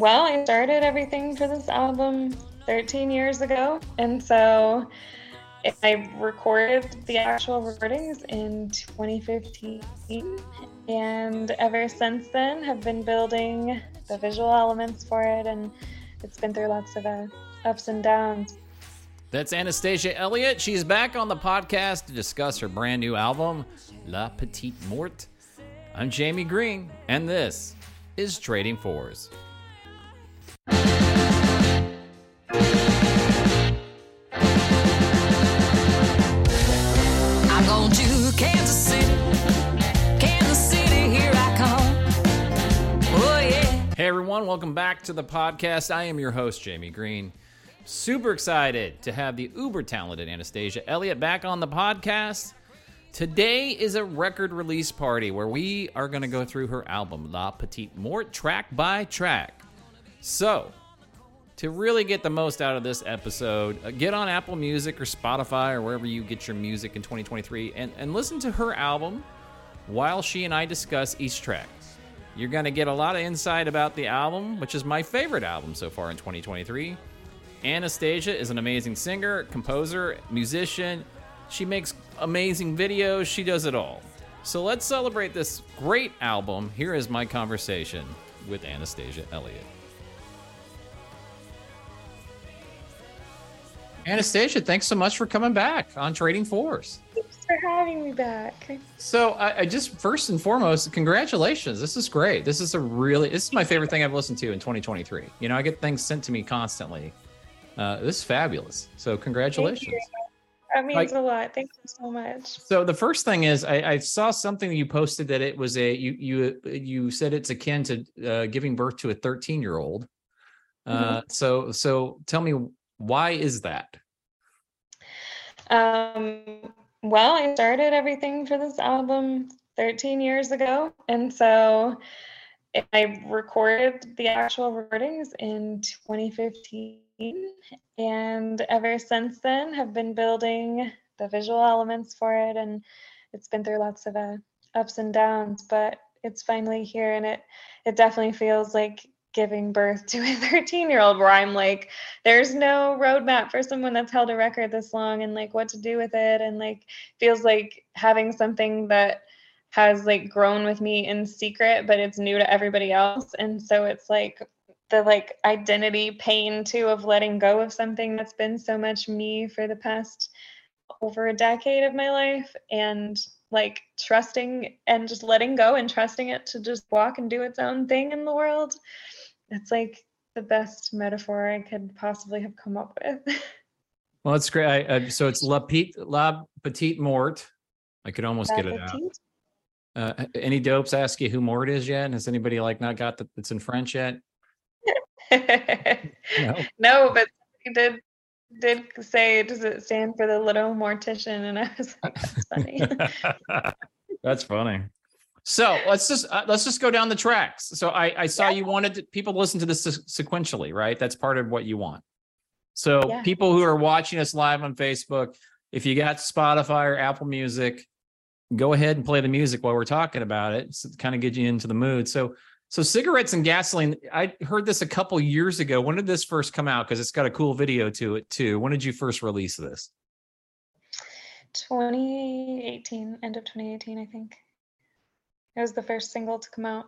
well, I started everything for this album 13 years ago. And so I recorded the actual recordings in 2015. And ever since then, have been building the visual elements for it. And it's been through lots of uh, ups and downs. That's Anastasia Elliot. She's back on the podcast to discuss her brand new album, La Petite Mort. I'm Jamie Green, and this is Trading Fours. Everyone, welcome back to the podcast. I am your host, Jamie Green. Super excited to have the uber talented Anastasia Elliot back on the podcast. Today is a record release party where we are going to go through her album, La Petite Mort, track by track. So, to really get the most out of this episode, uh, get on Apple Music or Spotify or wherever you get your music in 2023 and, and listen to her album while she and I discuss each track. You're going to get a lot of insight about the album, which is my favorite album so far in 2023. Anastasia is an amazing singer, composer, musician. She makes amazing videos. She does it all. So let's celebrate this great album. Here is my conversation with Anastasia Elliot. Anastasia, thanks so much for coming back on Trading Fours. For having me back. So I, I just first and foremost, congratulations. This is great. This is a really this is my favorite thing I've listened to in 2023. You know, I get things sent to me constantly. Uh, this is fabulous. So congratulations. That means Like- a lot. Thank you so much. So the first thing is, I, I saw something you posted that it was a you you you said it's akin to uh, giving birth to a 13 year old. Uh, So so tell me why is that? Um, well, I started everything for this album 13 years ago. And so I recorded the actual recordings in 2015. And ever since then, have been building the visual elements for it. And it's been through lots of uh, ups and downs, but it's finally here. And it, it definitely feels like giving birth to a 13 year old where I'm like, there's no roadmap for someone that's held a record this long and like what to do with it and like feels like having something that has like grown with me in secret but it's new to everybody else. And so it's like the like identity pain too of letting go of something that's been so much me for the past over a decade of my life and like trusting and just letting go and trusting it to just walk and do its own thing in the world it's like the best metaphor I could possibly have come up with. Well, that's great. I, uh, so it's La, Petite, La Petite Mort. I could almost get it out. Uh, any dopes ask you who Mort is yet? Has anybody like not got that it's in French yet? No. no, but he did did say, does it stand for the little mortician? And I was like, that's funny. That's funny. So let's just uh, let's just go down the tracks. So I I saw you wanted to, people to listen to this sequentially, right? That's part of what you want. So Yeah. people who are watching us live on Facebook, if you got Spotify or Apple Music, go ahead and play the music while we're talking about it. So kind of get you into the mood. So so cigarettes and gasoline. I heard this a couple years ago. When did this first come out? Because it's got a cool video to it too. When did you first release this? 2018, end of 2018, I think. It was the first single to come out.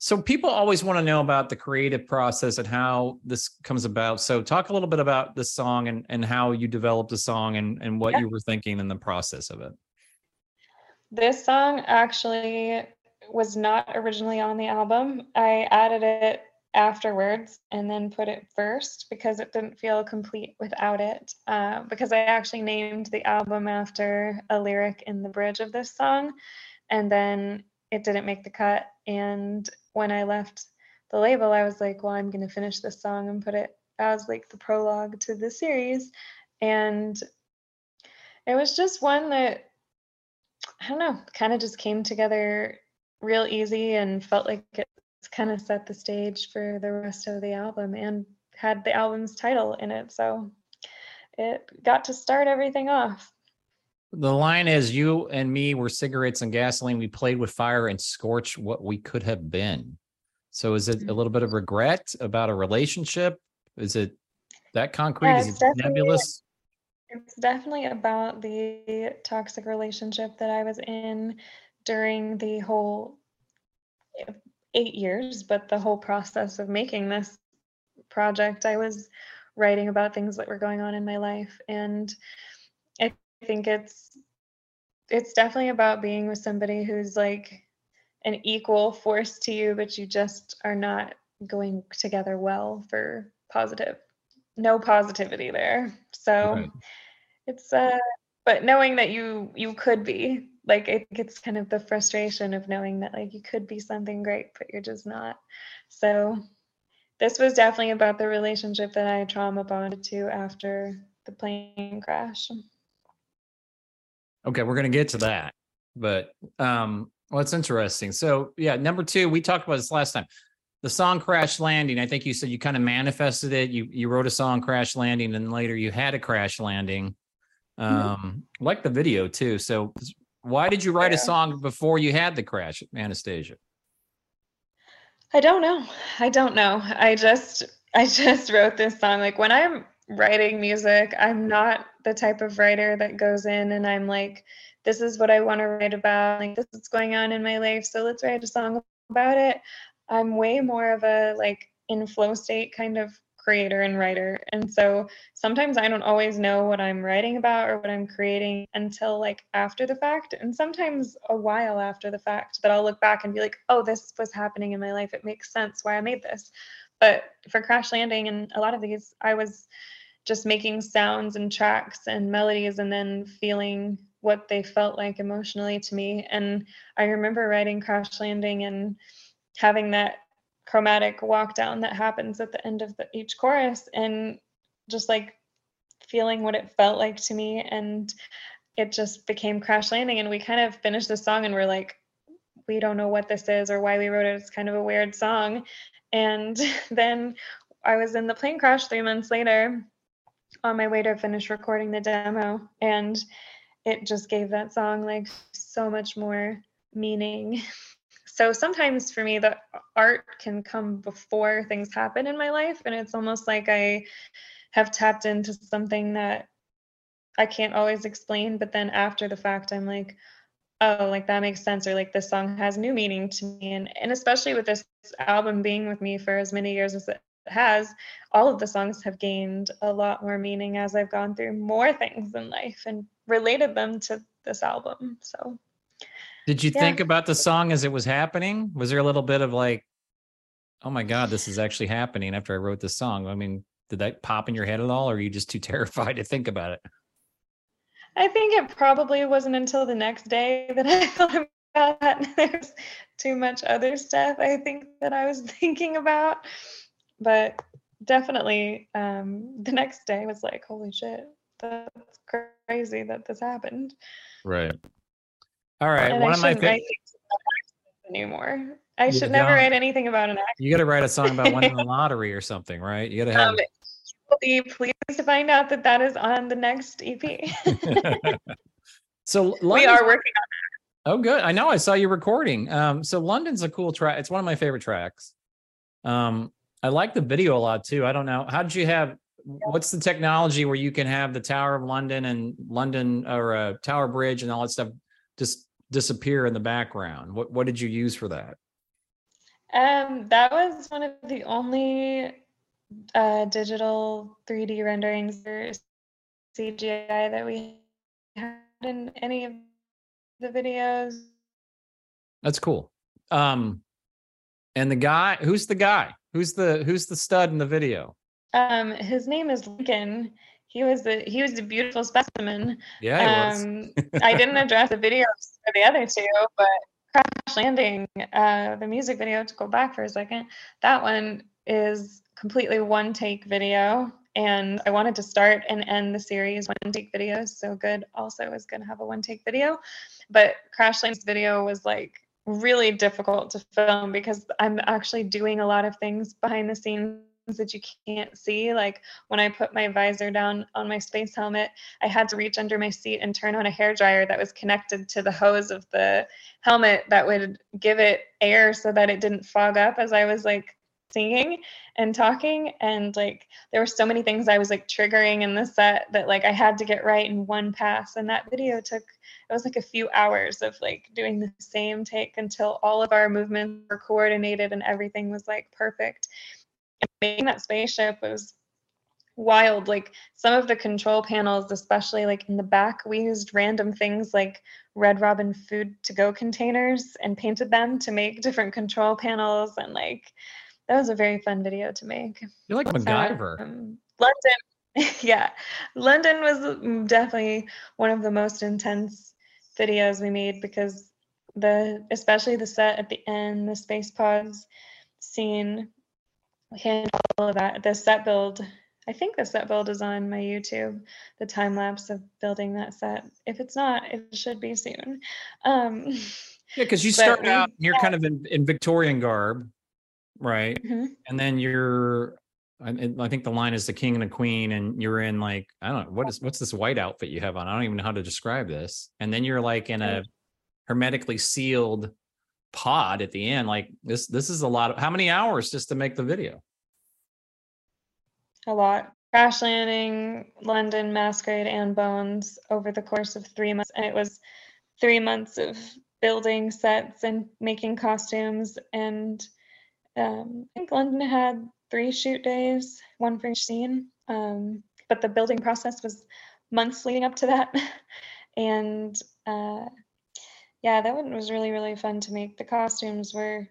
So people always want to know about the creative process and how this comes about. So talk a little bit about the song and, and how you developed the song and, and what Yeah. you were thinking in the process of it. This song actually was not originally on the album. I added it afterwards and then put it first because it didn't feel complete without it. Uh, because I actually named the album after a lyric in the bridge of this song, and then it didn't make the cut. And when I left the label, I was like, well, I'm going to finish this song and put it as like the prologue to the series. And it was just one that I don't know, kind of just came together real easy and felt like it kind of set the stage for the rest of the album and had the album's title in it. So it got to start everything off. The line is you and me were cigarettes and gasoline. We played with fire and scorched what we could have been. So is it a Mhm. little bit of regret about a relationship? Is it that concrete? Yeah, is it nebulous? It's definitely about the toxic relationship that I was in during the whole eh, eight years, but the whole process of making this project, I was writing about things that were going on in my life. And think it's it's definitely about being with somebody who's like an equal force to you, but you just are not going together well for positive. No positivity there. So Right. it's uh but knowing that you you could be like i think it's kind of the frustration of knowing that like you could be something great but you're just not so this was definitely about the relationship that i trauma bonded to after the plane crash Okay, we're gonna get to that. But um what's interesting. So yeah, number two, we talked about this last time. The song Crash Landing. I think you said you kind of manifested it. You you wrote a song Crash Landing, and later you had a crash landing. Um, like the video too. So why did you write a song before you had the crash, Anastasia? I don't know. I don't know. I just I just wrote this song. Like when I'm writing music, I'm not the type of writer that goes in and I'm like, this is what I want to write about. Like this is going on in my life, so let's write a song about it. I'm way more of a like in flow state kind of creator and writer. And so sometimes I don't always know what I'm writing about or what I'm creating until like after the fact. And sometimes a while after the fact that I'll look back and be like, oh, this was happening in my life. It makes sense why I made this. But for Crash Landing and a lot of these, I was just making sounds and tracks and melodies and then feeling what they felt like emotionally to me. And I remember writing Crash Landing and having that chromatic walk down that happens at the end of the, each chorus and just like feeling what it felt like to me. And it just became crash landing and we kind of finished the song and we're like we don't know what this is or why we wrote it. It's kind of a weird song. And then i was in the plane crash three months later on my way to finish recording the demo and it just gave that song like so much more meaning. So sometimes for me the art can come before things happen in my life and it's almost like i have tapped into something that i can't always explain but then after the fact i'm like oh like that makes sense or like this song has new meaning to me and, and especially with this album being with me for as many years as it has all of the songs have gained a lot more meaning as i've gone through more things in life and related them to this album so Did you Yeah. think about the song as it was happening? Was there a little bit of like, oh my God, this is actually happening after I wrote this song? I mean, did that pop in your head at all, or are you just too terrified to think about it? I think it probably wasn't until the next day that I thought about that. There's too much other stuff I think that I was thinking about. But definitely um, the next day was like, holy shit, that's crazy that this happened. Right. All right. and One I of my favorite. write things about accidents anymore. I You should never write anything about an actor. You got to write a song about winning the lottery or something, right? You got to have. accident. Um, you'll be pleased to find out that that is on the next EP. so we London's- are working on that. Oh, good. I know. I saw you recording. Um, so London's a cool track. It's one of my favorite tracks. Um, I like the video a lot too. I don't know. How did you have? What's the technology where you can have the Tower of London and London or uh, Tower Bridge and all that stuff just disappear in the background? What What did you use for that? Um, that was one of the only uh, digital 3D renderings or CGI that we had in any of the videos. That's cool. Um, and the guy, who's the guy? Who's the Who's the stud in the video? Um, his name is Lincoln. He was a he was a beautiful specimen. Yeah, he was. Um, I didn't address the videos for the other two, but Crash Landing, uh, the music video, to go back for a second, that one is completely one take video. And I wanted to start and end the series one take videos. So good also is going to have a one take video. But Crash Landing's video was like really difficult to film because I'm actually doing a lot of things behind the scenes that you can't see. Like when I put my visor down on my space helmet, I had to reach under my seat and turn on a hair dryer that was connected to the hose of the helmet that would give it air so that it didn't fog up as I was like singing and talking and like there were so many things I was like triggering in the set that like I had to get right in one pass and that video took it was like a few hours of like doing the same take until all of our movements were coordinated and everything was like perfect. And making that spaceship was wild like some of the control panels especially like in the back we used random things like red robin food to go containers and painted them to make different control panels and like that was a very fun video to make. You're like MacGyver. Um, London, yeah, London was definitely one of the most intense videos we made because the especially the set at the end, the space pods scene, handled all of that. The set build, I think the set build is on my YouTube. The time lapse of building that set. If it's not, it should be soon. Um, yeah, because you start out, you're yeah. kind of in, in Victorian garb right? Mm-hmm. And then you're, I, I, think the line is the king and the queen, and you're in like I don't know what is what's this white outfit you have on? I don't even know how to describe this. And then you're like in a hermetically sealed pod at the end. Like this, this is a lot of how many hours just to make the video? A lot. Crash landing, London, masquerade, and bones over the course of three months, and it was three months of building sets and making costumes and um, I think London had three shoot days, one for each scene. Um, but the building process was months leading up to that. and uh, yeah, that one was really, really fun to make. The costumes were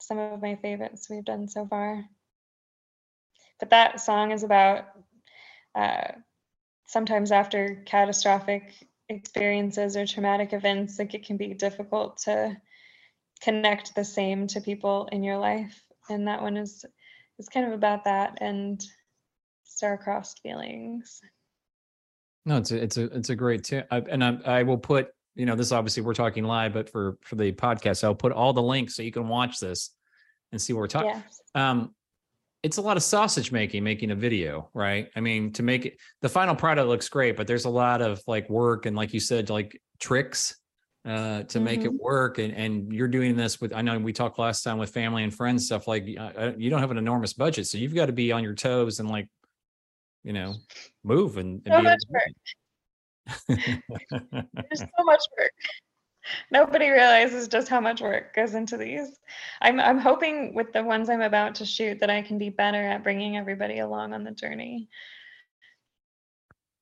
some of my favorites we've done so far. But that song is about uh, sometimes after catastrophic experiences or traumatic events, like it can be difficult to connect the same to people in your life and that one is is kind of about that and star-crossed feelings. No, it's a it's a it's a great tune, and I, I will put you know this obviously we're talking live, but for for the podcast, I'll put all the links so you can watch this and see what we're talking. Yes. Um, it's a lot of sausage making, making a video, right? I mean, to make it the final product looks great, but there's a lot of like work and like you said, like tricks uh, to mm-hmm. make it mm-hmm. work. And, and you're doing this with, I know we talked last time with family and friends stuff, like uh you don't have an enormous budget. So you've got to be on your toes and like, you know, move and, and so much work. There's so much work. Nobody realizes just how much work goes into these. I'm I'm hoping with the ones I'm about to shoot that I can be better at bringing everybody along on the journey.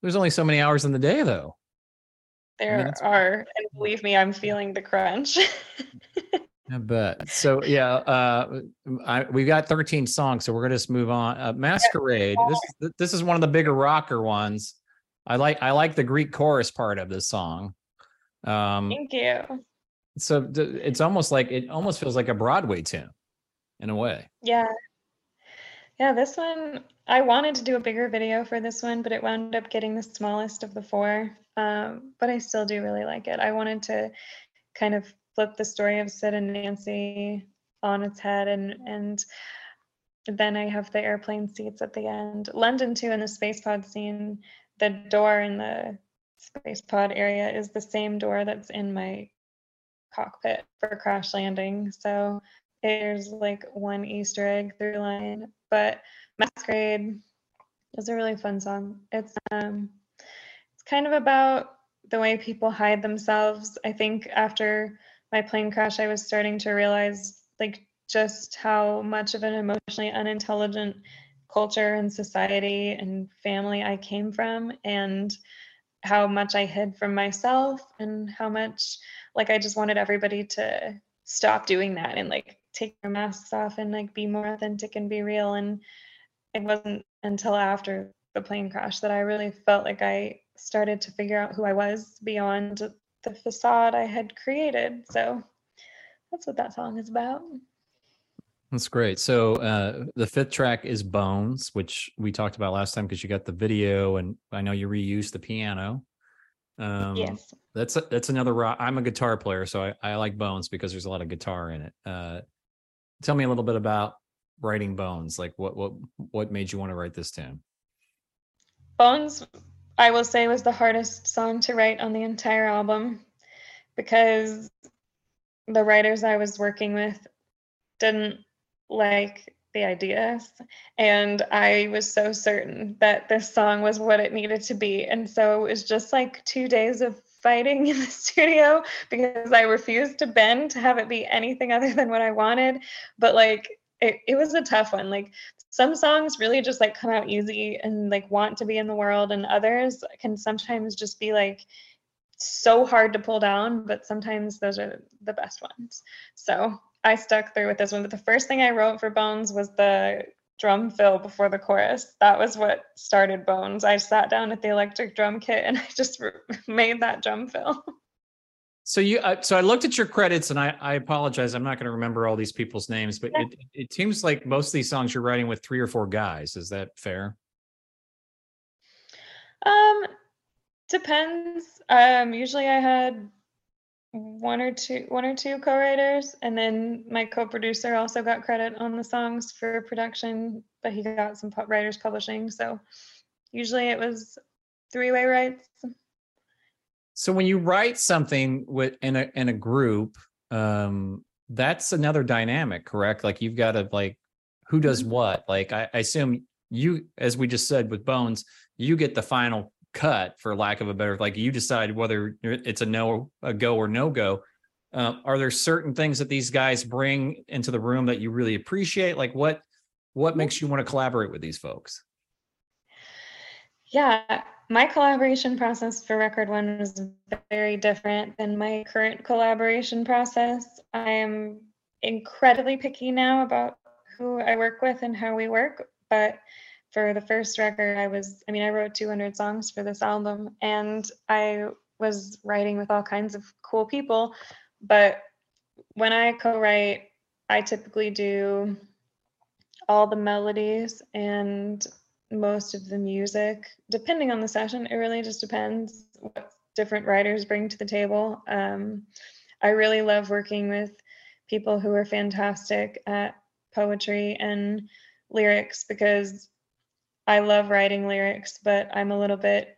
There's only so many hours in the day though. There I mean, are, and believe me, I'm feeling the crunch. I bet. So yeah, uh, I, we've got 13 songs, so we're gonna just move on. Uh, Masquerade. This this is one of the bigger rocker ones. I like I like the Greek chorus part of this song. Um, Thank you. So it's almost like it almost feels like a Broadway tune, in a way. Yeah. Yeah, this one I wanted to do a bigger video for this one, but it wound up getting the smallest of the four. Um, but I still do really like it. I wanted to kind of flip the story of Sid and Nancy on its head and and then I have the airplane seats at the end. London too in the space pod scene, the door in the space pod area is the same door that's in my cockpit for crash landing. So there's like one Easter egg through line. But Masquerade is a really fun song. It's um it's kind of about the way people hide themselves. I think after my plane crash, I was starting to realize like just how much of an emotionally unintelligent culture and society and family I came from and how much I hid from myself and how much like I just wanted everybody to stop doing that and like take their masks off and like be more authentic and be real and it wasn't until after the plane crash that I really felt like I started to figure out who I was beyond the facade I had created. So that's what that song is about. That's great. So uh, the fifth track is Bones, which we talked about last time because you got the video, and I know you reused the piano. Um, yes, that's a, that's another rock. I'm a guitar player, so I, I like Bones because there's a lot of guitar in it. Uh, tell me a little bit about writing Bones? Like what what what made you want to write this tune? Bones, I will say, was the hardest song to write on the entire album because the writers I was working with didn't like the ideas. And I was so certain that this song was what it needed to be. And so it was just like two days of fighting in the studio because I refused to bend to have it be anything other than what I wanted. But like, it, it was a tough one. Like, some songs really just like come out easy and like want to be in the world, and others can sometimes just be like, so hard to pull down, but sometimes those are the best ones. So I stuck through with this one. But the first thing I wrote for Bones was the drum fill before the chorus. That was what started Bones. I sat down at the electric drum kit and I just made that drum fill. So you, uh, so I looked at your credits, and I, I apologize. I'm not going to remember all these people's names, but Yeah. it, it seems like most of these songs you're writing with three or four guys. Is that fair? Um, depends. Um, usually I had one or two one or two co-writers and then my co-producer also got credit on the songs for production but he got some writers publishing so usually it was three-way rights So when you write something with in a in a group, um, that's another dynamic, correct? Like you've got to like who does Mhm. what. Like I, I assume you, as we just said with Bones, you get the final cut, for lack of a better. Like you decide whether it's a no, a go, or no go. Uh, are there certain things that these guys bring into the room that you really appreciate? Like what what makes you want to collaborate with these folks? Yeah, my collaboration process for record one was very different than my current collaboration process. I am incredibly picky now about who I work with and how we work. But for the first record, I was, I mean, I wrote 200 songs for this album and I was writing with all kinds of cool people. But when I co write, I typically do all the melodies and most of the music, depending on the session. It really just depends what different writers bring to the table. Um, I really love working with people who are fantastic at poetry and lyrics because I love writing lyrics, but I'm a little bit,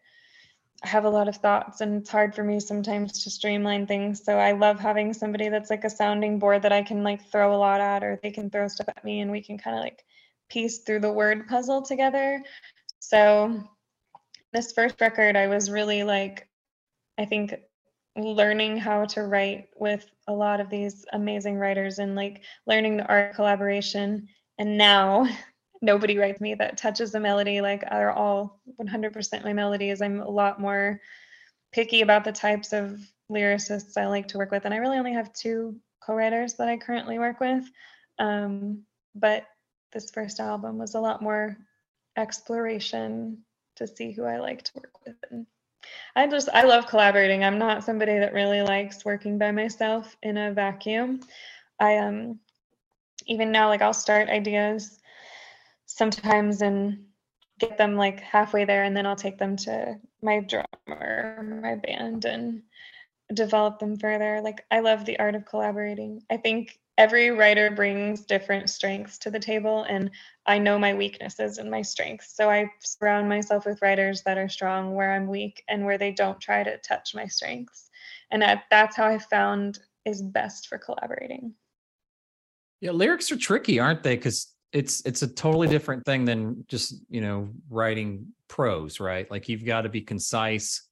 I have a lot of thoughts and it's hard for me sometimes to streamline things. So I love having somebody that's like a sounding board that I can like throw a lot at or they can throw stuff at me and we can kind of like piece through the word puzzle together. So this first record, I was really like, I think learning how to write with a lot of these amazing writers and like learning the art collaboration. And now nobody writes me that touches the melody like they're all 100% my melodies. I'm a lot more picky about the types of lyricists I like to work with. And I really only have two co-writers that I currently work with. Um, but this first album was a lot more exploration to see who I like to work with. And I just, I love collaborating. I'm not somebody that really likes working by myself in a vacuum. I um, even now, like I'll start ideas sometimes and get them like halfway there, and then I'll take them to my drummer, my band, and develop them further. Like I love the art of collaborating. I think every writer brings different strengths to the table and I know my weaknesses and my strengths. So I surround myself with writers that are strong where I'm weak and where they don't try to touch my strengths. And that, that's how I found is best for collaborating. Yeah, lyrics are tricky, aren't they? Because it's it's a totally different thing than just you know writing prose, right? Like you've got to be concise.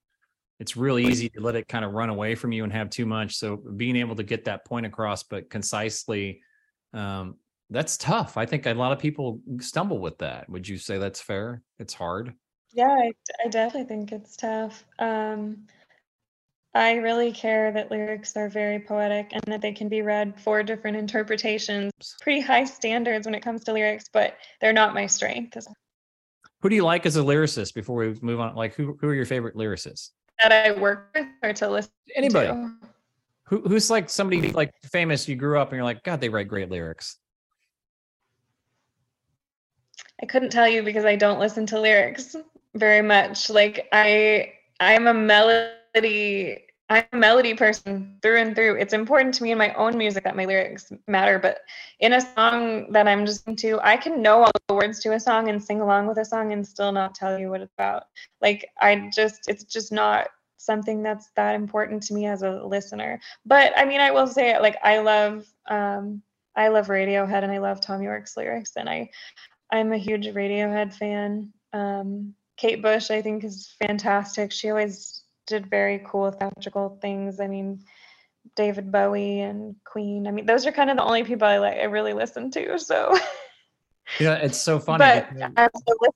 It's really easy to let it kind of run away from you and have too much. So being able to get that point across, but concisely, um, that's tough. I think a lot of people stumble with that. Would you say that's fair? It's hard. Yeah, I, I definitely think it's tough. Um, I really care that lyrics are very poetic and that they can be read for different interpretations. Pretty high standards when it comes to lyrics, but they're not my strength. Who do you like as a lyricist before we move on? Like who who are your favorite lyricists? That I work with or to listen Anybody. to. Who who's like somebody like famous you grew up and you're like, God, they write great lyrics. I couldn't tell you because I don't listen to lyrics very much. Like I I'm a melody I'm a melody person through and through. It's important to me in my own music that my lyrics matter, but in a song that I'm just into, I can know all the words to a song and sing along with a song and still not tell you what it's about. Like I just it's just not something that's that important to me as a listener. But I mean, I will say it like I love um I love Radiohead and I love Thom Yorke's lyrics and I I'm a huge Radiohead fan. Um Kate Bush I think is fantastic. She always did very cool theatrical things. I mean, David Bowie and Queen. I mean, those are kind of the only people I like I really listen to. So Yeah, it's so funny. but uh, as a listener,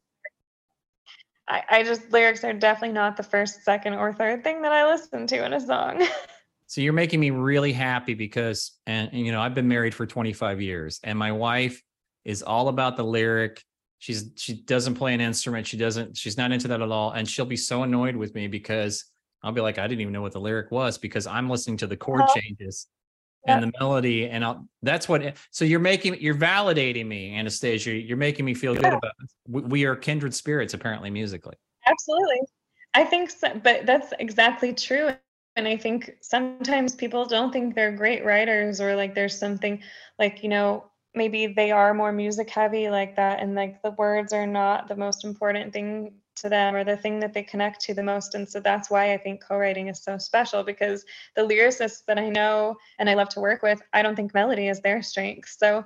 I, I just lyrics are definitely not the first, second, or third thing that I listen to in a song. So you're making me really happy because, and, and, you know, I've been married for 25 years, and my wife is all about the lyric. She's she doesn't play an instrument. She doesn't. She's not into that at all, and she'll be so annoyed with me because I'll be like, I didn't even know what the lyric was because I'm listening to the chord Oh. changes and the melody, and I'll, that's what. So you're making you're validating me, Anastasia. You're making me feel good about. We, we are kindred spirits, apparently, musically. Absolutely. I think so, but that's exactly true. And I think sometimes people don't think they're great writers or like there's something like, you know, maybe they are more music heavy like that and like the words are not the most important thing to them or the thing that they connect to the most. And so that's why I think co-writing is so special because the lyricists that I know and I love to work with, I don't think melody is their strength. So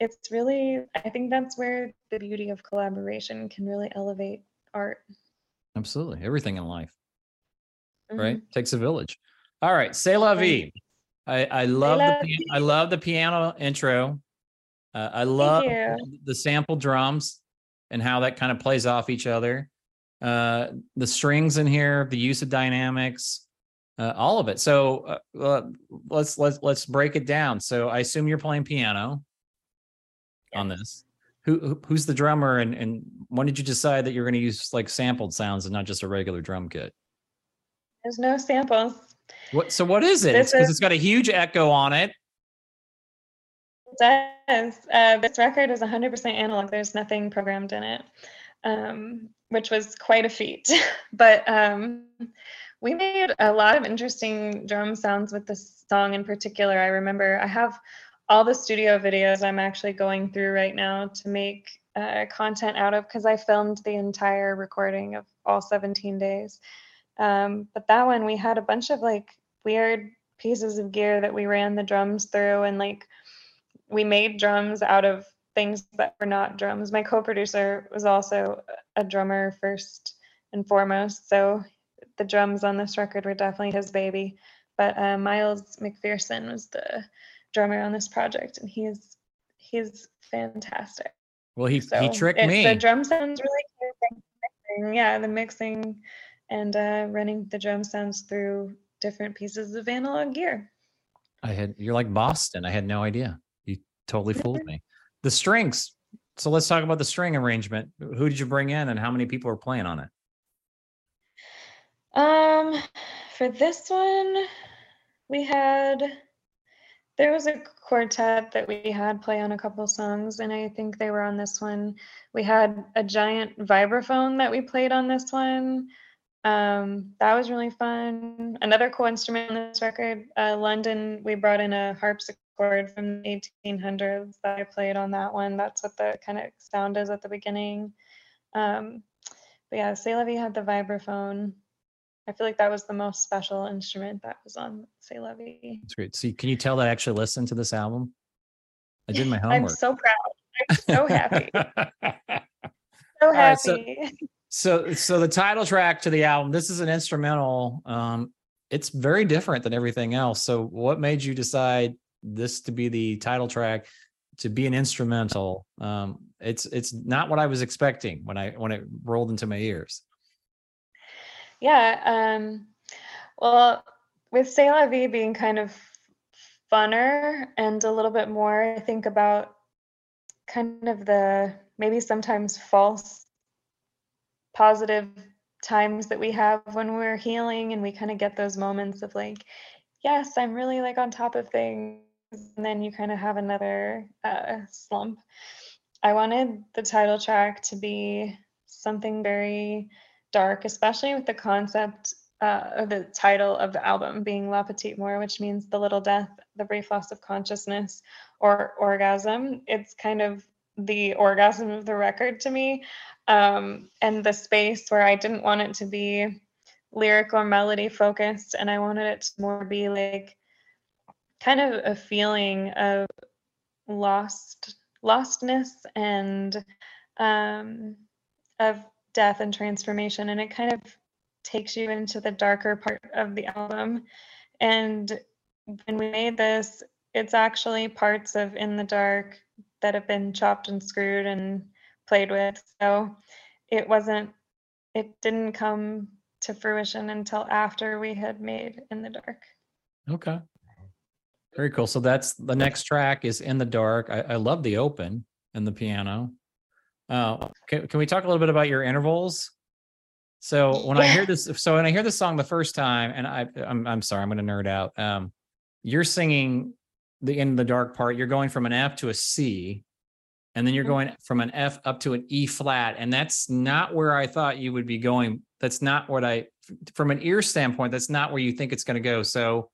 it's really I think that's where the beauty of collaboration can really elevate art. Absolutely, everything in life. right? Mhm. Takes a village. All right, C'est la vie. I, I love the la I love the piano intro. Uh, I love the sample drums and how that kind of plays off each other. Uh, the strings in here, the use of dynamics, uh, all of it. So uh, let's let's let's break it down. So I assume you're playing piano on this. Who, who who's the drummer and and when did you decide that you're going to use like sampled sounds and not just a regular drum kit? There's no samples. What so what is it? It's because is- it's got a huge echo on it. It does. Uh, this record is 100% analog. There's nothing programmed in it, um, which was quite a feat. but um, we made a lot of interesting drum sounds with this song in particular. I remember I have all the studio videos I'm actually going through right now to make uh, content out of because I filmed the entire recording of all 17 days. Um, but that one, we had a bunch of like weird pieces of gear that we ran the drums through and like we made drums out of things that were not drums. My co-producer was also a drummer first and foremost, so the drums on this record were definitely his baby. But uh, Miles McPherson was the drummer on this project, and he's he's fantastic. Well, he So he tricked me. The drum sounds really cute. thanks for mixing. Yeah, the mixing and uh, running the drum sounds through different pieces of analog gear. I had you're like Boston. I had no idea. You totally fooled me. The strings. So let's talk about the string arrangement. Who did you bring in and how many people are playing on it? Um, for this one, we had there was a quartet that we had play on a couple songs, and I think they were on this one. We had a giant vibraphone that we played on this one. Um, that was really fun. Another cool instrument on this record, uh, London, we brought in a harpsichord from the 1800s that I played on that one. That's what the kind of sound is at the beginning. Um, but yeah, La Vie had the vibraphone. I feel like that was the most special instrument that was on La Vie. That's great. See, can you tell that I actually listened to this album? I did my homework. I'm so proud. I'm so happy. So right, so- happy. so so the title track to the album this is an instrumental um it's very different than everything else so what made you decide this to be the title track to be an instrumental um it's it's not what i was expecting when i when it rolled into my ears Yeah. Um, well, with C'est La Vie being kind of funner and a little bit more, I think about kind of the maybe sometimes false positive times that we have when we're healing and we kind of get those moments of like, yes, I'm really like on top of things. And then you kind of have another uh, slump. I wanted the title track to be something very dark, especially with the concept uh, the title of the album being La Petite Mort, which means the little death, the brief loss of consciousness, or orgasm. It's kind of the orgasm of the record to me, um, and the space where I didn't want it to be lyric or melody focused, and I wanted it to more be like kind of a feeling of lost lostness and um, of death and transformation and it kind of takes you into the darker part of the album. And when we made this it's actually parts of in the dark that have been chopped and screwed and played with. So it wasn't it didn't come to fruition until after we had made in the dark. Okay. Very cool. So that's the next track is in the dark. I, I love the open and the piano. Uh, can, can we talk a little bit about your intervals? So when I hear this, so when I hear this song the first time, and I, I'm, I'm sorry, I'm going to nerd out. Um, you're singing the in the dark part. You're going from an F to a C, and then you're Mhm. going from an F up to an E flat, and that's not where I thought you would be going. That's not what I, from an ear standpoint, that's not where you think it's going to go. So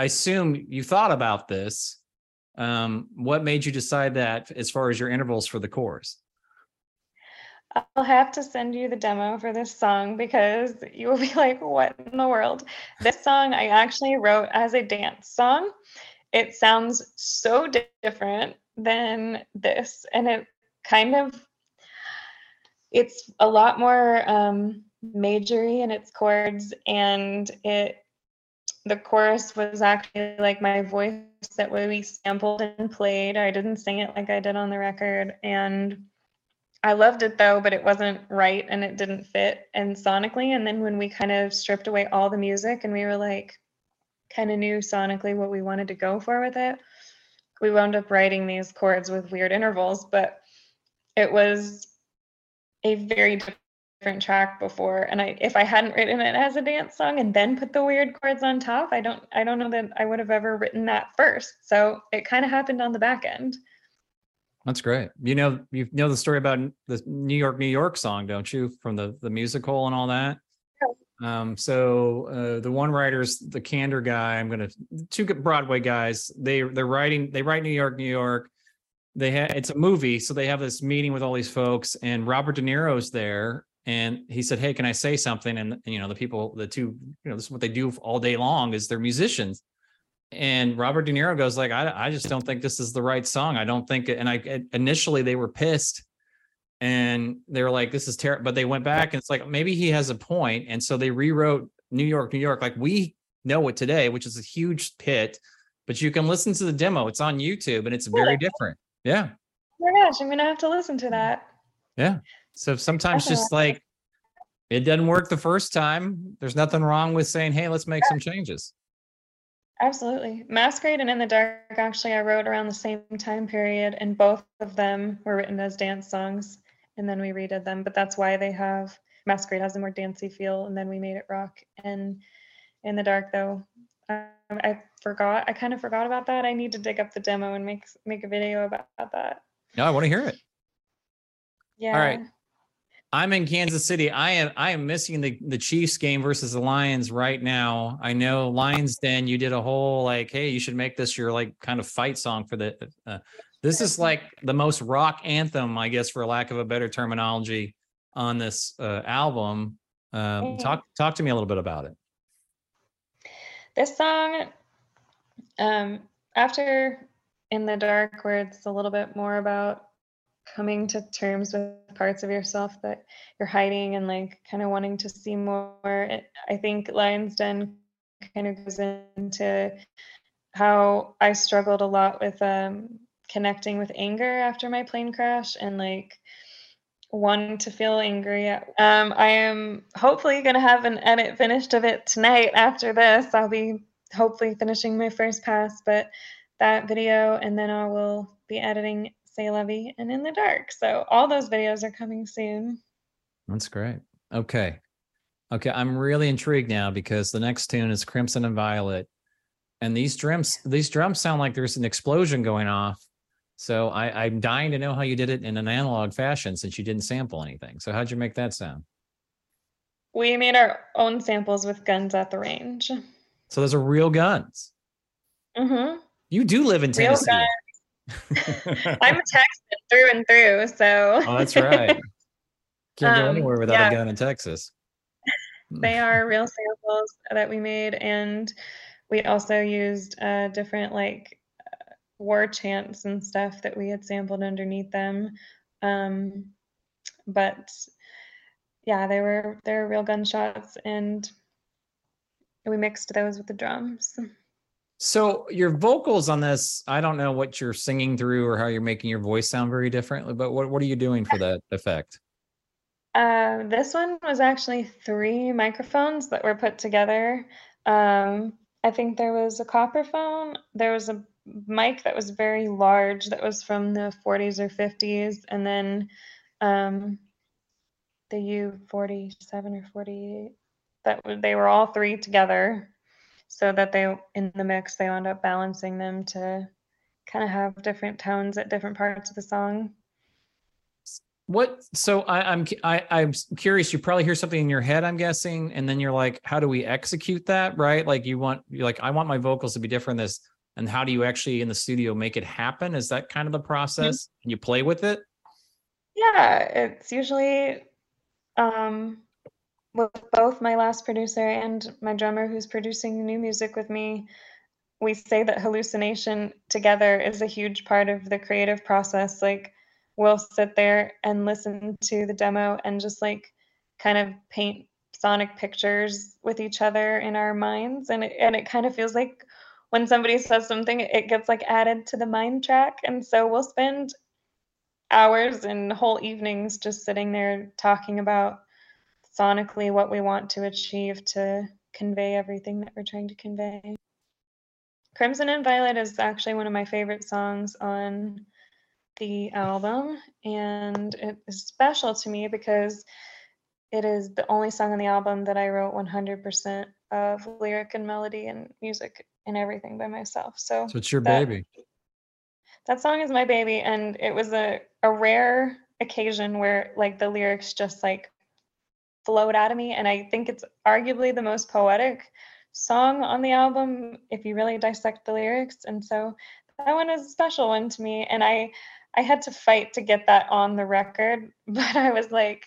I assume you thought about this. Um, what made you decide that as far as your intervals for the chorus? I'll have to send you the demo for this song because you will be like, what in the world? This song I actually wrote as a dance song. It sounds so di- different than this, and it kind of it's a lot more um majory in its chords and it the chorus was actually like my voice that we sampled and played. I didn't sing it like I did on the record and I loved it though, but it wasn't right and it didn't fit and sonically. And then when we kind of stripped away all the music and we were like, kind of knew sonically what we wanted to go for with it, we wound up writing these chords with weird intervals. But it was a very different track before, and I if I hadn't written it as a dance song and then put the weird chords on top, I don't I don't know that I would have ever written that first. So it kind of happened on the back end. That's great. You know, you know the story about the New York, New York song, don't you? From the the musical and all that. Um, so uh, the one writer's the Kander guy. I'm gonna two Broadway guys. They they're writing. They write New York, New York. They have it's a movie, so they have this meeting with all these folks, and Robert De Niro's there, and he said, "Hey, can I say something?" And you know, the people, the two, you know, this is what they do all day long is they're musicians. And Robert De Niro goes like, I, I just don't think this is the right song. I don't think, and I initially they were pissed, and they were like, this is terrible. But they went back and it's like maybe he has a point, and so they rewrote New York, New York, like we know it today, which is a huge hit. But you can listen to the demo; it's on YouTube, and it's very different. Yeah, Oh my gosh, I'm gonna have to listen to that. yeah. So sometimes just like it doesn't work the first time. There's nothing wrong with saying, "Hey, let's make some changes." Absolutely. Masquerade and In the Dark, actually, I wrote around the same time period, and both of them were written as dance songs, and then we redid them. But that's why they have Masquerade has a more dancey feel, and then we made it rock. And In the Dark, though, um, I forgot. I kind of forgot about that. I need to dig up the demo and make make a video about, that. No, I want to hear it. Yeah. right. I'm in Kansas City. I am I am missing the the Chiefs game versus the Lions right now. I know Lions Den you did a whole like hey, you should make this your like kind of fight song for the uh, this is like the most rock anthem, I guess for lack of a better terminology on this uh, album. Um, talk talk to me a little bit about it. This song, um, after In the Dark, where it's a little bit more about coming to terms with parts of yourself that you're hiding and like kind of wanting to see more. It, I think Lion's Den kind of goes into how I struggled a lot with um, connecting with anger after my plane crash and like wanting to feel angry. Um, I am hopefully going to have an edit finished of it tonight after this. I'll be hopefully finishing my first pass, but that video and then I will be editing C'est La Vie and In the Dark. So all those videos are coming soon. That's great. Okay. Okay. I'm really intrigued now because the next tune is Crimson and Violet. And these drums, these drums sound like there's an explosion going off. So I, I'm dying to know how you did it in an analog fashion since you didn't sample anything. So how'd you make that sound? We made our own samples with guns at the range. So those are real guns. Mm-hmm. You do live in Tennessee. I'm a Texan through and through, so oh, that's right. Can't go Um, anywhere without yeah. a gun in Texas. they are real samples that we made, and we also used uh, different like uh, war chants and stuff that we had sampled underneath them. Um, but yeah, they were they were real gunshots, and we mixed those with the drums. So your vocals on this, I don't know what you're singing through or how you're making your voice sound very differently, but what, what are you doing for that effect? Uh, this one was actually three microphones that were put together. Um, I think there was a Copperphone, there was a mic that was very large that was from the 40s or 50s, and then um, the U47 or 48. That they were all three together, so that they in the mix they wound up balancing them to kind of have different tones at different parts of the song. What? So I, I'm I, I'm curious. You probably hear something in your head, I'm guessing, and then you're like, "How do we execute that?" Right? Like you want, you're like, "I want my vocals to be different." This, and how do you actually in the studio make it happen? Is that kind of the process? And you play with it. Yeah, it's usually um, with both my last producer and my drummer who's producing new music with me. We say that hallucination together is a huge part of the creative process. Like, we'll sit there and listen to the demo and just like kind of paint sonic pictures with each other in our minds. And it, and it kind of feels like when somebody says something, it gets like added to the mind track. And so we'll spend hours and whole evenings just sitting there talking about sonically what we want to achieve to convey everything that we're trying to convey. Crimson and Violet is actually one of my favorite songs on the album, and it is special to me because it is the only song on the album that I wrote 100% of lyric and melody and music and everything by myself. So So it's your that- baby. that song is my baby and it was a, a rare occasion where like the lyrics just like flowed out of me and i think it's arguably the most poetic song on the album if you really dissect the lyrics and so that one is a special one to me and i i had to fight to get that on the record but i was like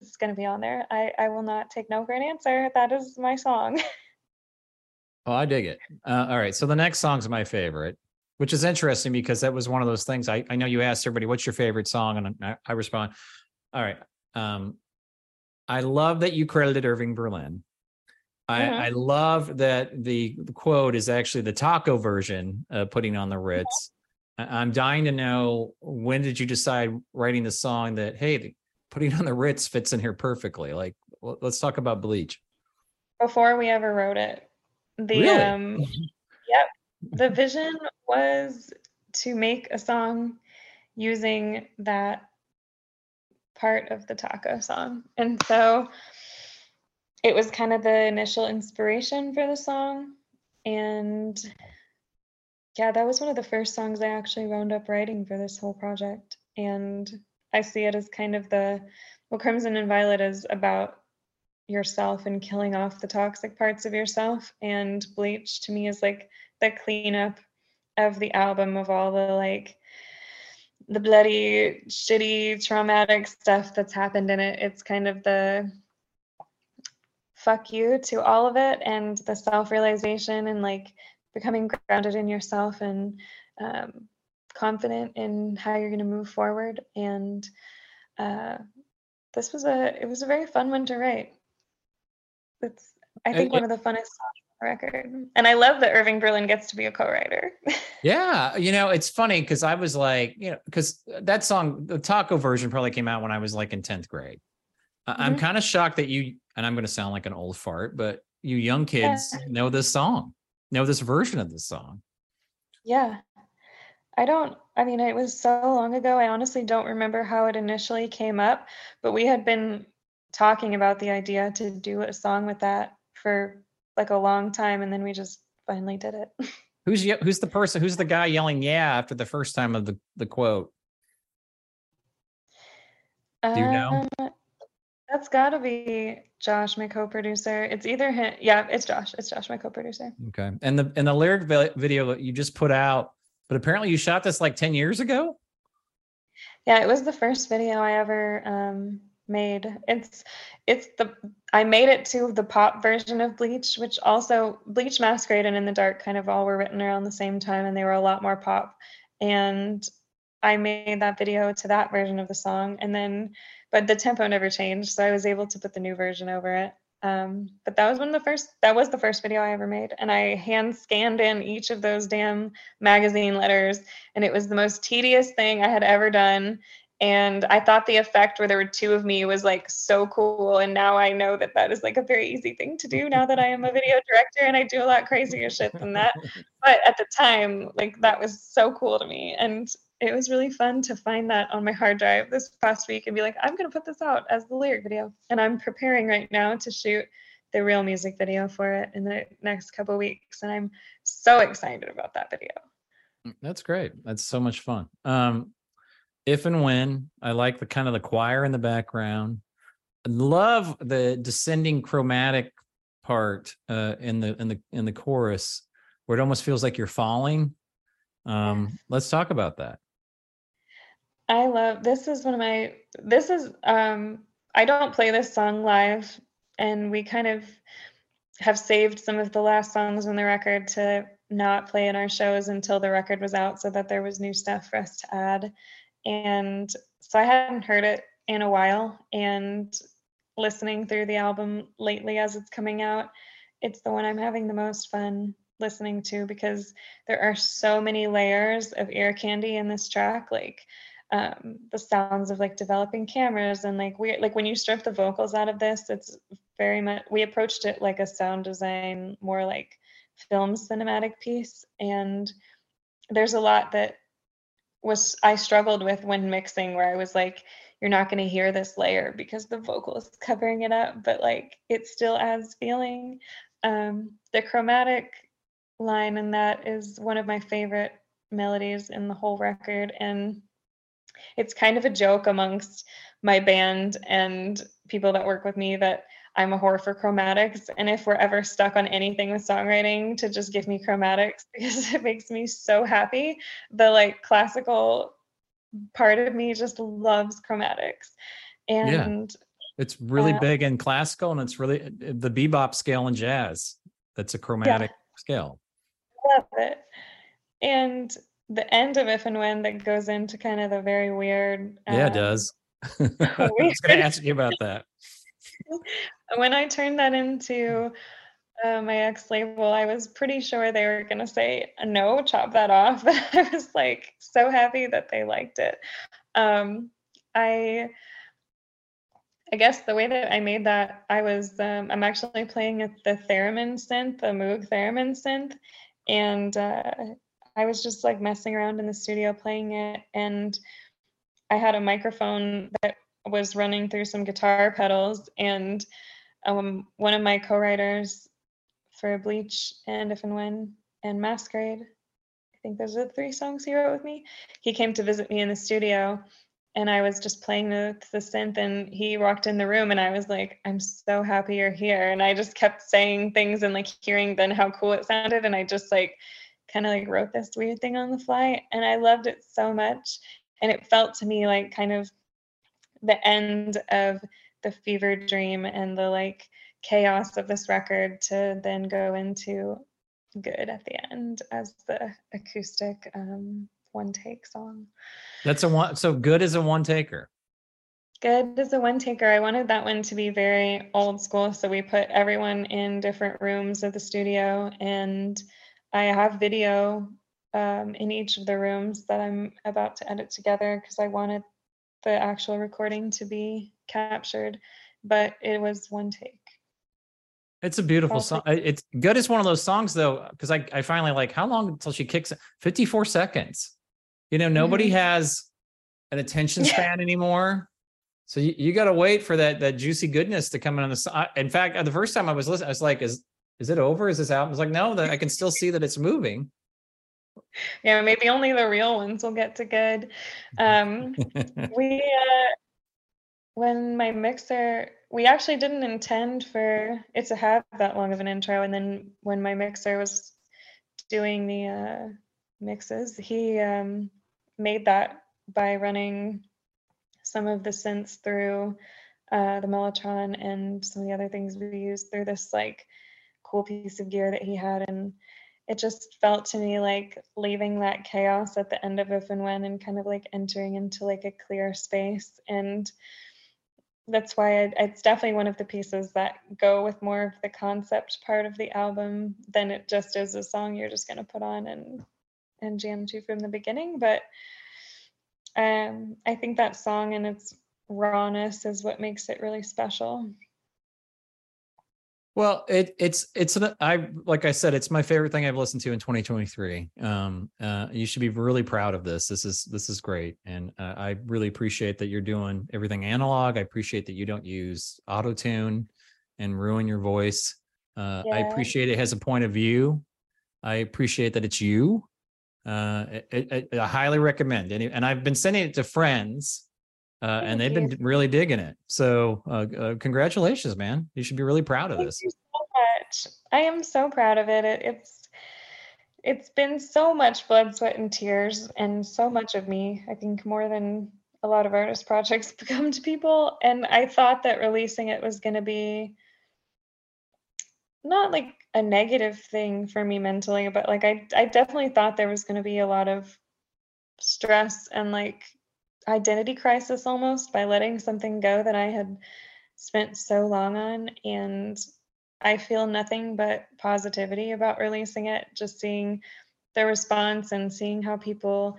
it's going to be on there i i will not take no for an answer that is my song Oh, I dig it. Uh, all right. So the next song's my favorite, which is interesting because that was one of those things. I, I know you asked everybody, what's your favorite song? And I, I respond, all right. Um, I love that you credited Irving Berlin. I, Mhm. I love that the quote is actually the Taco version of putting on the Ritz. I- I'm dying to know when did you decide writing the song that, hey, putting on the Ritz fits in here perfectly? Like, let's talk about Bleach. before we ever wrote it the Really? um yep the vision was to make a song using that part of the Taco song. And so it was kind of the initial inspiration for the song. And yeah that was one of the first songs i actually wound up writing for this whole project. And i see it as kind of the well crimson and violet is about yourself and killing off the toxic parts of yourself. And Bleach to me is like the cleanup of the album of all the like the bloody, shitty, traumatic stuff that's happened in it. It's kind of the fuck you to all of it and the self realization and like becoming grounded in yourself and um, confident in how you're going to move forward. And uh, this was a it was a very fun one to write. It's I And think one of the funnest songs on the record, and I love that Irving Berlin gets to be a co-writer. Yeah, you know, it's funny because I was like, you know, because that song, the Taco version probably came out when I was like in 10th grade. I- I'm mm-hmm. kind of shocked that you, and I'm going to sound like an old fart, but you young kids Yeah. know this song, know this version of this song. yeah, I don't. I mean, it was so long ago. I honestly don't remember how it initially came up, but we had been talking about the idea to do a song with that for like a long time, and then we just finally did it. Who's who's the person? Who's the guy yelling "yeah" after the first time of the the quote? Do you know? Um, That's got to be Josh, my co-producer. It's either him. Yeah, it's Josh. It's Josh, my co-producer. Okay. And the and the lyric vi- video that you just put out, but apparently you shot this like 10 years ago? Yeah, it was the first video I ever um, made. It's it's the I made it to the pop version of Bleach, which also Bleach, Masquerade, and In the Dark kind of all were written around the same time, and they were a lot more pop. And I made that video to that version of the song, and then but the tempo never changed, so I was able to put the new version over it. Um, but that was one of the first. That was the first video I ever made, and I hand scanned in each of those damn magazine letters, and it was the most tedious thing I had ever done. And I thought the effect where there were two of me was like so cool, and now I know that that is like a very easy thing to do. Now that I am a video director, and I do a lot crazier shit than that. But at the time, like that was so cool to me, and it was really fun to find that on my hard drive this past week and be like, I'm going to put this out as the lyric video. And I'm preparing right now to shoot the real music video for it in the next couple weeks. And I'm so excited about that video. Mm, That's great. That's so much fun. Um, if and when I like the kind of the choir in the background. I Love the descending chromatic part uh, in the in the in the chorus where it almost feels like you're falling. Um, let's talk about that. I love this is one of my this is um I don't play this song live and we kind of have saved some of the last songs on the record to not play in our shows until the record was out so that there was new stuff for us to add. And so I hadn't heard it in a while and listening through the album lately as it's coming out, it's the one I'm having the most fun listening to because there are so many layers of ear candy in this track like um, the sounds of like developing cameras and like we like when you strip the vocals out of this it's very much we approached it like a sound design more like film cinematic piece. And there's a lot that was I struggled with when mixing where I was like you're not going to hear this layer because the vocal is covering it up but like it still adds feeling. Um, the chromatic line in that is one of my favorite melodies in the whole record and it's kind of a joke amongst my band and people that work with me that I'm a whore for chromatics. And if we're ever stuck on anything with songwriting, to just give me chromatics because it makes me so happy. The like classical part of me just loves chromatics. And yeah. It's really Uh, big in classical and it's really the bebop scale in jazz. That's a chromatic scale. love it. And the end of if and when that goes into kind of the very weird. Yeah, it um, does. I was going to ask you about that. When I turned that into uh, my ex label, I was pretty sure they were going to say, no, chop that off. But I was like so happy that they liked it. Um, I. I guess the way that I made that, I was, um, I'm actually playing the theremin synth, the Moog theremin synth, and uh, I was just like messing around in the studio playing it, and I had a microphone that was running through some guitar pedals, and um, one of my co-writers for Bleach and If and When and Masquerade, I think those are the three songs he wrote with me. He came to visit me in the studio, and I was just playing the, the synth, and he walked in the room, and I was like, "I'm so happy you're here," and I just kept saying things and like hearing then how cool it sounded, and I just like kind of like wrote this weird thing on the fly, and I loved it so much, and it felt to me like kind of the end of the fever dream and the like chaos of this record to then go into good at the end as the acoustic um, one take song. That's a one. So good as a one taker. Good as a one taker. I wanted that one to be very old school. So we put everyone in different rooms of the studio, and I have video um, in each of the rooms that I'm about to edit together because I wanted the actual recording to be captured, but it was one take. It's a beautiful song. It's good It's one of those songs though, because I, I finally like how long until she kicks it? 54 seconds. You know, nobody Mhm. has an attention span anymore. So you, you got to wait for that that juicy goodness to come in on the side. In fact, the first time I was listening, I was like, is is it over? Is this out? I was like, no, that I can still see that it's moving. Yeah, maybe only the real ones will get to good. Um, we uh, when my mixer, we actually didn't intend for it to have that long of an intro. And then when my mixer was doing the uh, mixes, he um, made that by running some of the synths through uh, the Mellotron and some of the other things we used through this like cool piece of gear that he had. And it just felt to me like leaving that chaos at the end of if and when and kind of like entering into like a clear space. And that's why it's definitely one of the pieces that go with more of the concept part of the album than it just is a song you're just going to put on and and jam to from the beginning. But um, I think that song and its rawness is what makes it really special. Well, it it's it's an, I like I said, it's my favorite thing I've listened to in 2023. Um, uh, you should be really proud of this. This is this is great, and uh, I really appreciate that you're doing everything analog. I appreciate that you don't use auto tune and ruin your voice. Uh, I appreciate it has a point of view. I appreciate that it's you. Uh, it, it, I highly recommend, and and I've been sending it to friends, uh, and they've you. been really digging it. So, uh, uh, congratulations, man! You should be really proud of Thank this. you so much. I am so proud of it. it. It's it's been so much blood, sweat, and tears, and so much of me. I think more than a lot of artist projects become to people. And I thought that releasing it was going to be not like a negative thing for me mentally, but like I I definitely thought there was going to be a lot of stress and like identity crisis almost by letting something go that I had spent so long on. And I feel nothing but positivity about releasing it just seeing the response and seeing how people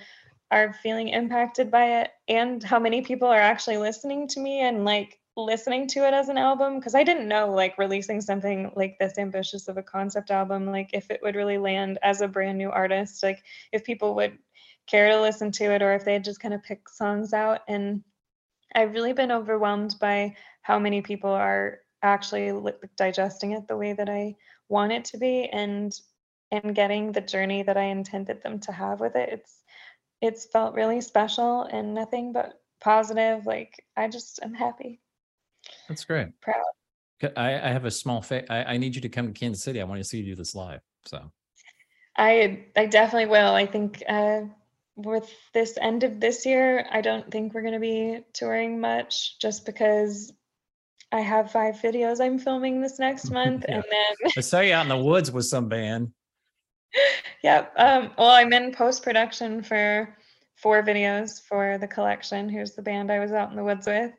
are feeling impacted by it and how many people are actually listening to me and like listening to it as an album. Because I didn't know like releasing something like this ambitious of a concept album like if it would really land as a brand new artist like if people would care to listen to it or if they'd just kind of pick songs out and I've really been overwhelmed by how many people are actually digesting it the way that I want it to be and and getting the journey that I intended them to have with it. It's it's felt really special and nothing but positive. Like I just am happy, That's great. proud. I, I have a small fa- I, I need you to come to Kansas City. I want to see you do this live. So I I definitely will. I think uh, with this end of this year, I don't think we're going to be touring much, just because I have five videos I'm filming this next month, Yeah. and then I saw you out in the woods with some band. Yep. Um, well, I'm in post production for four videos for the collection. Here's the band I was out in the woods with?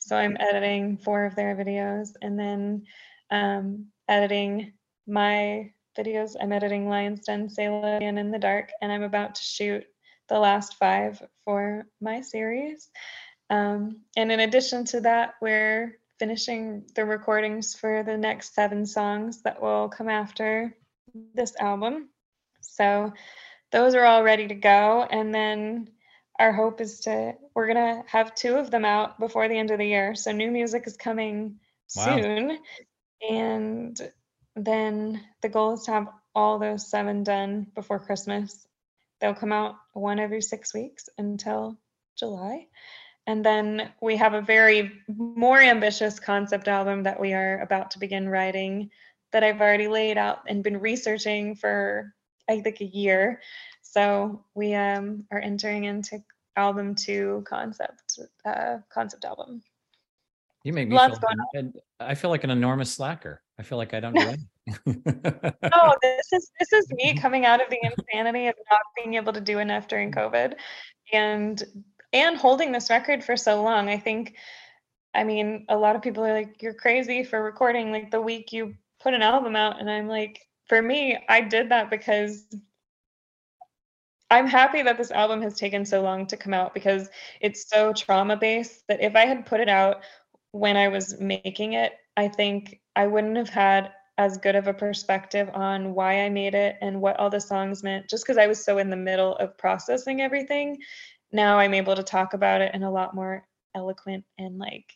So I'm editing four of their videos and then um, editing my videos. I'm editing Lion's Den, Sailor, and In the Dark, and I'm about to shoot the last five for my series. Um, and in addition to that, we're finishing the recordings for the next seven songs that will come after this album. So those are all ready to go. And then our hope is to, we're going to have two of them out before the end of the year. So new music is coming Wow. soon. And then the goal is to have all those seven done before Christmas. They'll come out one every six weeks until July. And then we have a very more ambitious concept album that we are about to begin writing that I've already laid out and been researching for I think a year. So we um, are entering into album two concept uh, concept album. You make me Lots feel. and I feel like an enormous slacker. I feel like I don't do anything. Oh, this is this is me coming out of the insanity of not being able to do enough during COVID, and and holding this record for so long. I think, I mean, a lot of people are like, "You're crazy for recording like the week you put an album out," and I'm like, for me, I did that because I'm happy that this album has taken so long to come out because it's so trauma based that if I had put it out when I was making it, I think I wouldn't have had as good of a perspective on why I made it and what all the songs meant just because I was so in the middle of processing everything. Now I'm able to talk about it in a lot more eloquent and like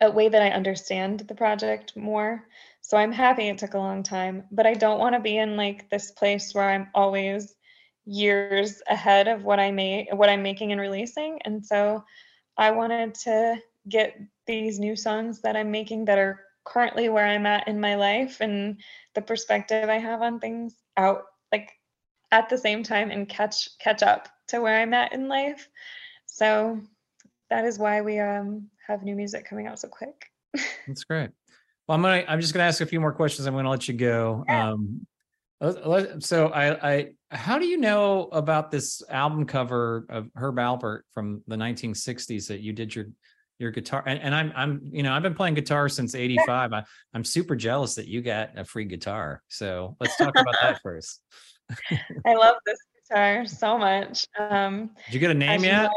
a way that I understand the project more. So I'm happy it took a long time, but I don't want to be in like this place where I'm always years ahead of what I made what I'm making and releasing. And so I wanted to get these new songs that I'm making that are currently where I'm at in my life and the perspective I have on things out like at the same time and catch catch up to where I'm at in life. So that is why we um have new music coming out so quick. That's great. Well, I'm gonna. I'm just gonna ask a few more questions. I'm gonna let you go. Yeah. Um, so I, I, how do you know about this album cover of Herb Alpert from the 1960s that you did your your guitar? And, and I'm, I'm, you know, I've been playing guitar since '85. I, I'm super jealous that you got a free guitar. So let's talk about that first. I love this guitar so much. Um Did you get a name yet? know,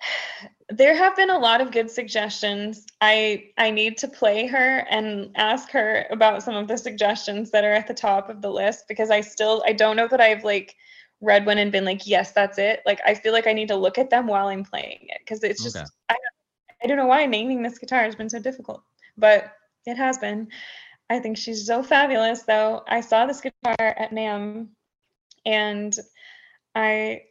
there have been a lot of good suggestions. I I need to play her and ask her about some of the suggestions that are at the top of the list because I still I don't know that I've like read one and been like, yes, that's it. Like I feel like I need to look at them while I'm playing it because it's just Okay. I don't, I don't know why naming this guitar has been so difficult, but it has been. I think she's so fabulous though. I saw this guitar at NAMM and I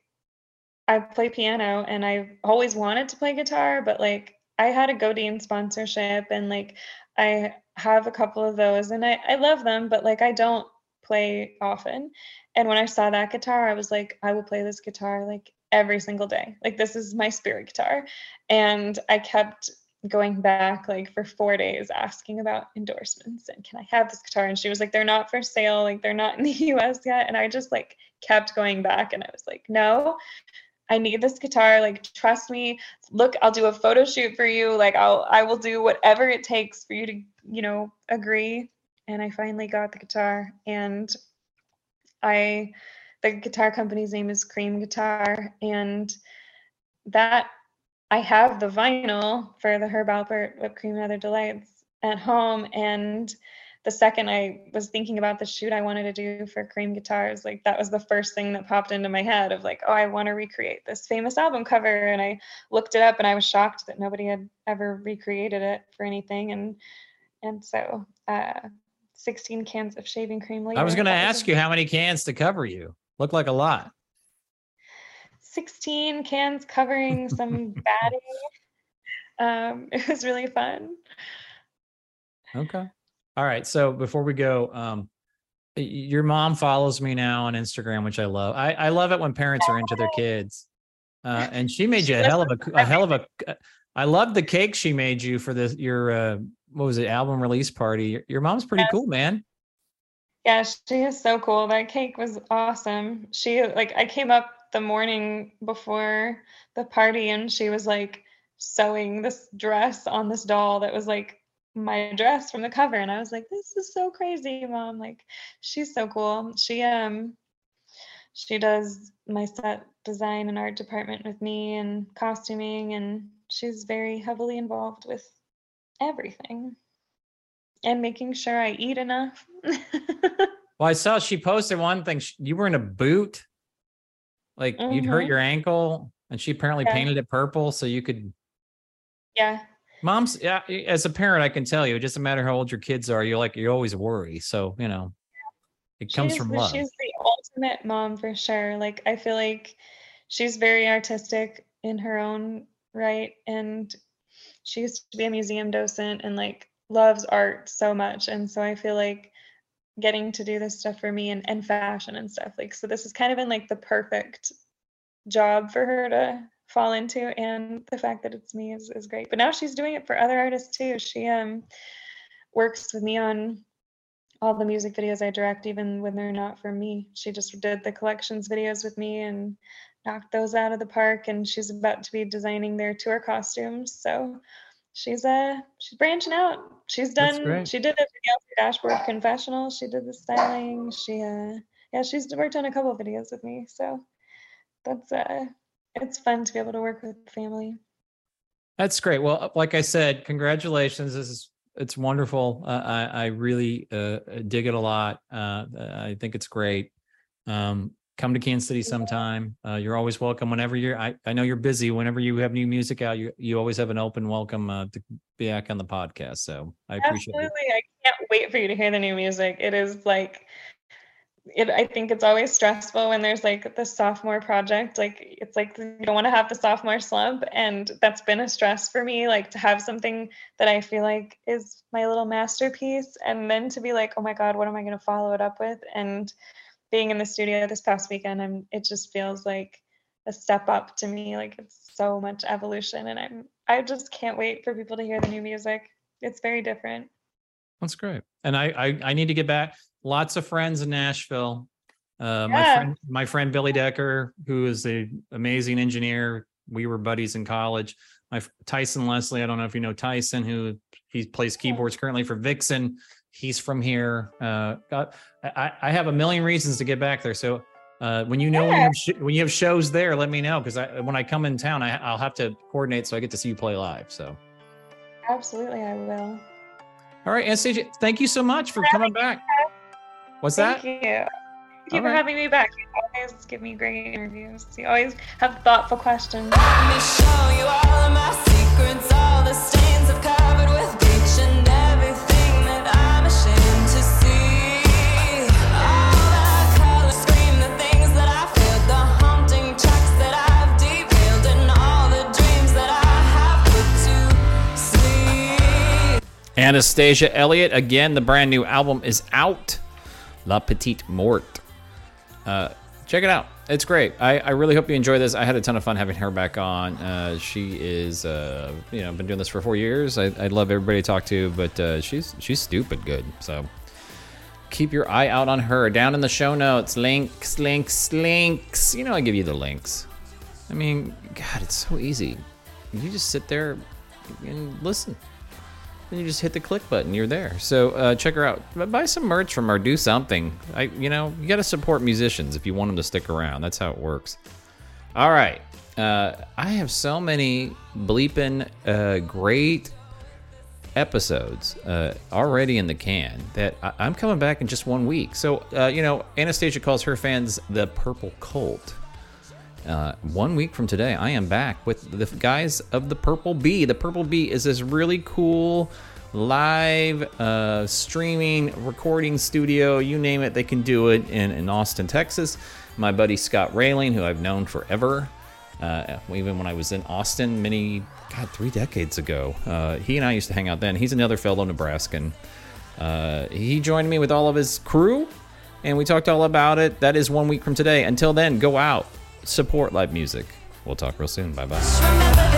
I play piano and I've always wanted to play guitar, but like I had a Godin sponsorship and like I have a couple of those and I, I love them, but like I don't play often. And when I saw that guitar, I was like, I will play this guitar like every single day. Like this is my spirit guitar. And I kept going back like for four days asking about endorsements and can I have this guitar? And she was like, they're not for sale, like they're not in the US yet. And I just like kept going back and I was like, no, I need this guitar. Like, trust me. Look, I'll do a photo shoot for you. Like, I'll, I will do whatever it takes for you to, you know, agree. And I finally got the guitar. And I, the guitar company's name is Cream Guitar. And that, I have the vinyl for the Herb Alpert Whipped Cream and Other Delights at home. And the second I was thinking about the shoot I wanted to do for Cream Guitars, like that was the first thing that popped into my head of like, oh, I want to recreate this famous album cover. And I looked it up and I was shocked that nobody had ever recreated it for anything. And and so uh 16 cans of shaving cream later. I was going to ask you how many cans to cover you. Look like a lot. 16 cans covering some batting. Um, it was really fun. Okay. All right. So before we go, um, your mom follows me now on Instagram, which I love. I, I love it when parents are into their kids. Uh, and she made you a hell of a, a hell of a. I love the cake she made you for this your uh, what was it album release party. Your, mom's pretty Yes. cool, man. Yeah, she is so cool. That cake was awesome. She like I came up the morning before the party and she was like sewing this dress on this doll that was like my dress from the cover and I was like this is so crazy, mom. Like she's so cool. She um she does my set design and art department with me and costuming and she's very heavily involved with everything and making sure I eat enough. Well, I saw she posted one thing. You were in a boot, like you'd hurt Mhm. your ankle, and she apparently Yeah. painted it purple so you could. yeah. Mom's, yeah. As a parent, I can tell you, it doesn't matter how old your kids are. You're like you always worry. So you know, it comes she's from love. She's the ultimate mom for sure. Like I feel like she's very artistic in her own right, and she used to be a museum docent and like loves art so much. And so I feel like getting to do this stuff for me and, and fashion and stuff like so this has kind of been like the perfect job for her to fall into and the fact that it's me is, is great but now she's doing it for other artists too she um works with me on all the music videos I direct, even when they're not for me. She just did the collections videos with me and knocked those out of the park. And she's about to be designing their tour costumes. So she's uh she's branching out. She's done. She did a video for Dashboard Confessional. She did the styling. She uh yeah, she's worked on a couple of videos with me. So that's uh it's fun to be able to work with family. That's great. Well, like I said, congratulations. This is it's wonderful. Uh, I I really uh, dig it a lot. Uh, I think it's great. Um, come to Kansas City sometime. Uh, you're always welcome whenever you're. I, I know you're busy. Whenever you have new music out, you you always have an open welcome uh, to be back on the podcast. So I appreciate Absolutely. it. I can't wait for you to hear the new music. It is like it, I think it's always stressful when there's like the sophomore project. Like it's like you don't want to have the sophomore slump, and that's been a stress for me. Like to have something that I feel like is my little masterpiece, and then to be like, oh my god, what am I going to follow it up with? And being in the studio this past weekend, I'm it just feels like a step up to me. Like it's so much evolution, and I'm I just can't wait for people to hear the new music. It's very different. That's great. And I, I, I need to get back. Lots of friends in Nashville. Uh, my Yeah. friend, my friend Billy Decker, who is a amazing engineer. We were buddies in college. My Tyson Leslie. I don't know if you know Tyson, who he plays keyboards currently for Vixen. He's from here. Uh, got, I, I have a million reasons to get back there. So uh, when you know when you, have sh- when you have shows there, let me know because I when I come in town, I, I'll have to coordinate so I get to see you play live. So. Absolutely, I will. All right, Anastasia, thank you so much for coming back. What's Thank that? Thank you. Thank you All for right. having me back. You always give me great interviews. You always have thoughtful questions. Anastasia Elliot. Again, the brand new album is out. La Petite Mort. Uh, check it out. It's great. I, I really hope you enjoy this. I had a ton of fun having her back on. Uh, she is, uh, you know, been doing this for four years. I, I love everybody to talk to, but uh, she's she's stupid good. So keep your eye out on her. Down in the show notes, links, links, links. You know, I give you the links. I mean, God, it's so easy. You just sit there and listen. Then you just hit the click button. You're there. So uh, check her out. Buy some merch from her. Do something. I, you know, you got to support musicians if you want them to stick around. That's how it works. All right. Uh, I have so many bleeping uh, great episodes uh, already in the can that I- I'm coming back in just one week. So, uh, you know, Anastasia calls her fans the Purple Cult. Uh, one week from today, I am back with the guys of the Purple Bee. The Purple Bee is this really cool live uh, streaming recording studio. You name it, they can do it in, in Austin, Texas. My buddy Scott Railing, who I've known forever, uh, even when I was in Austin many, God, three decades ago. Uh, he and I used to hang out then. He's another fellow Nebraskan. Uh, he joined me with all of his crew, and we talked all about it. That is one week from today. Until then, go out, support live music. We'll talk real soon. Bye bye.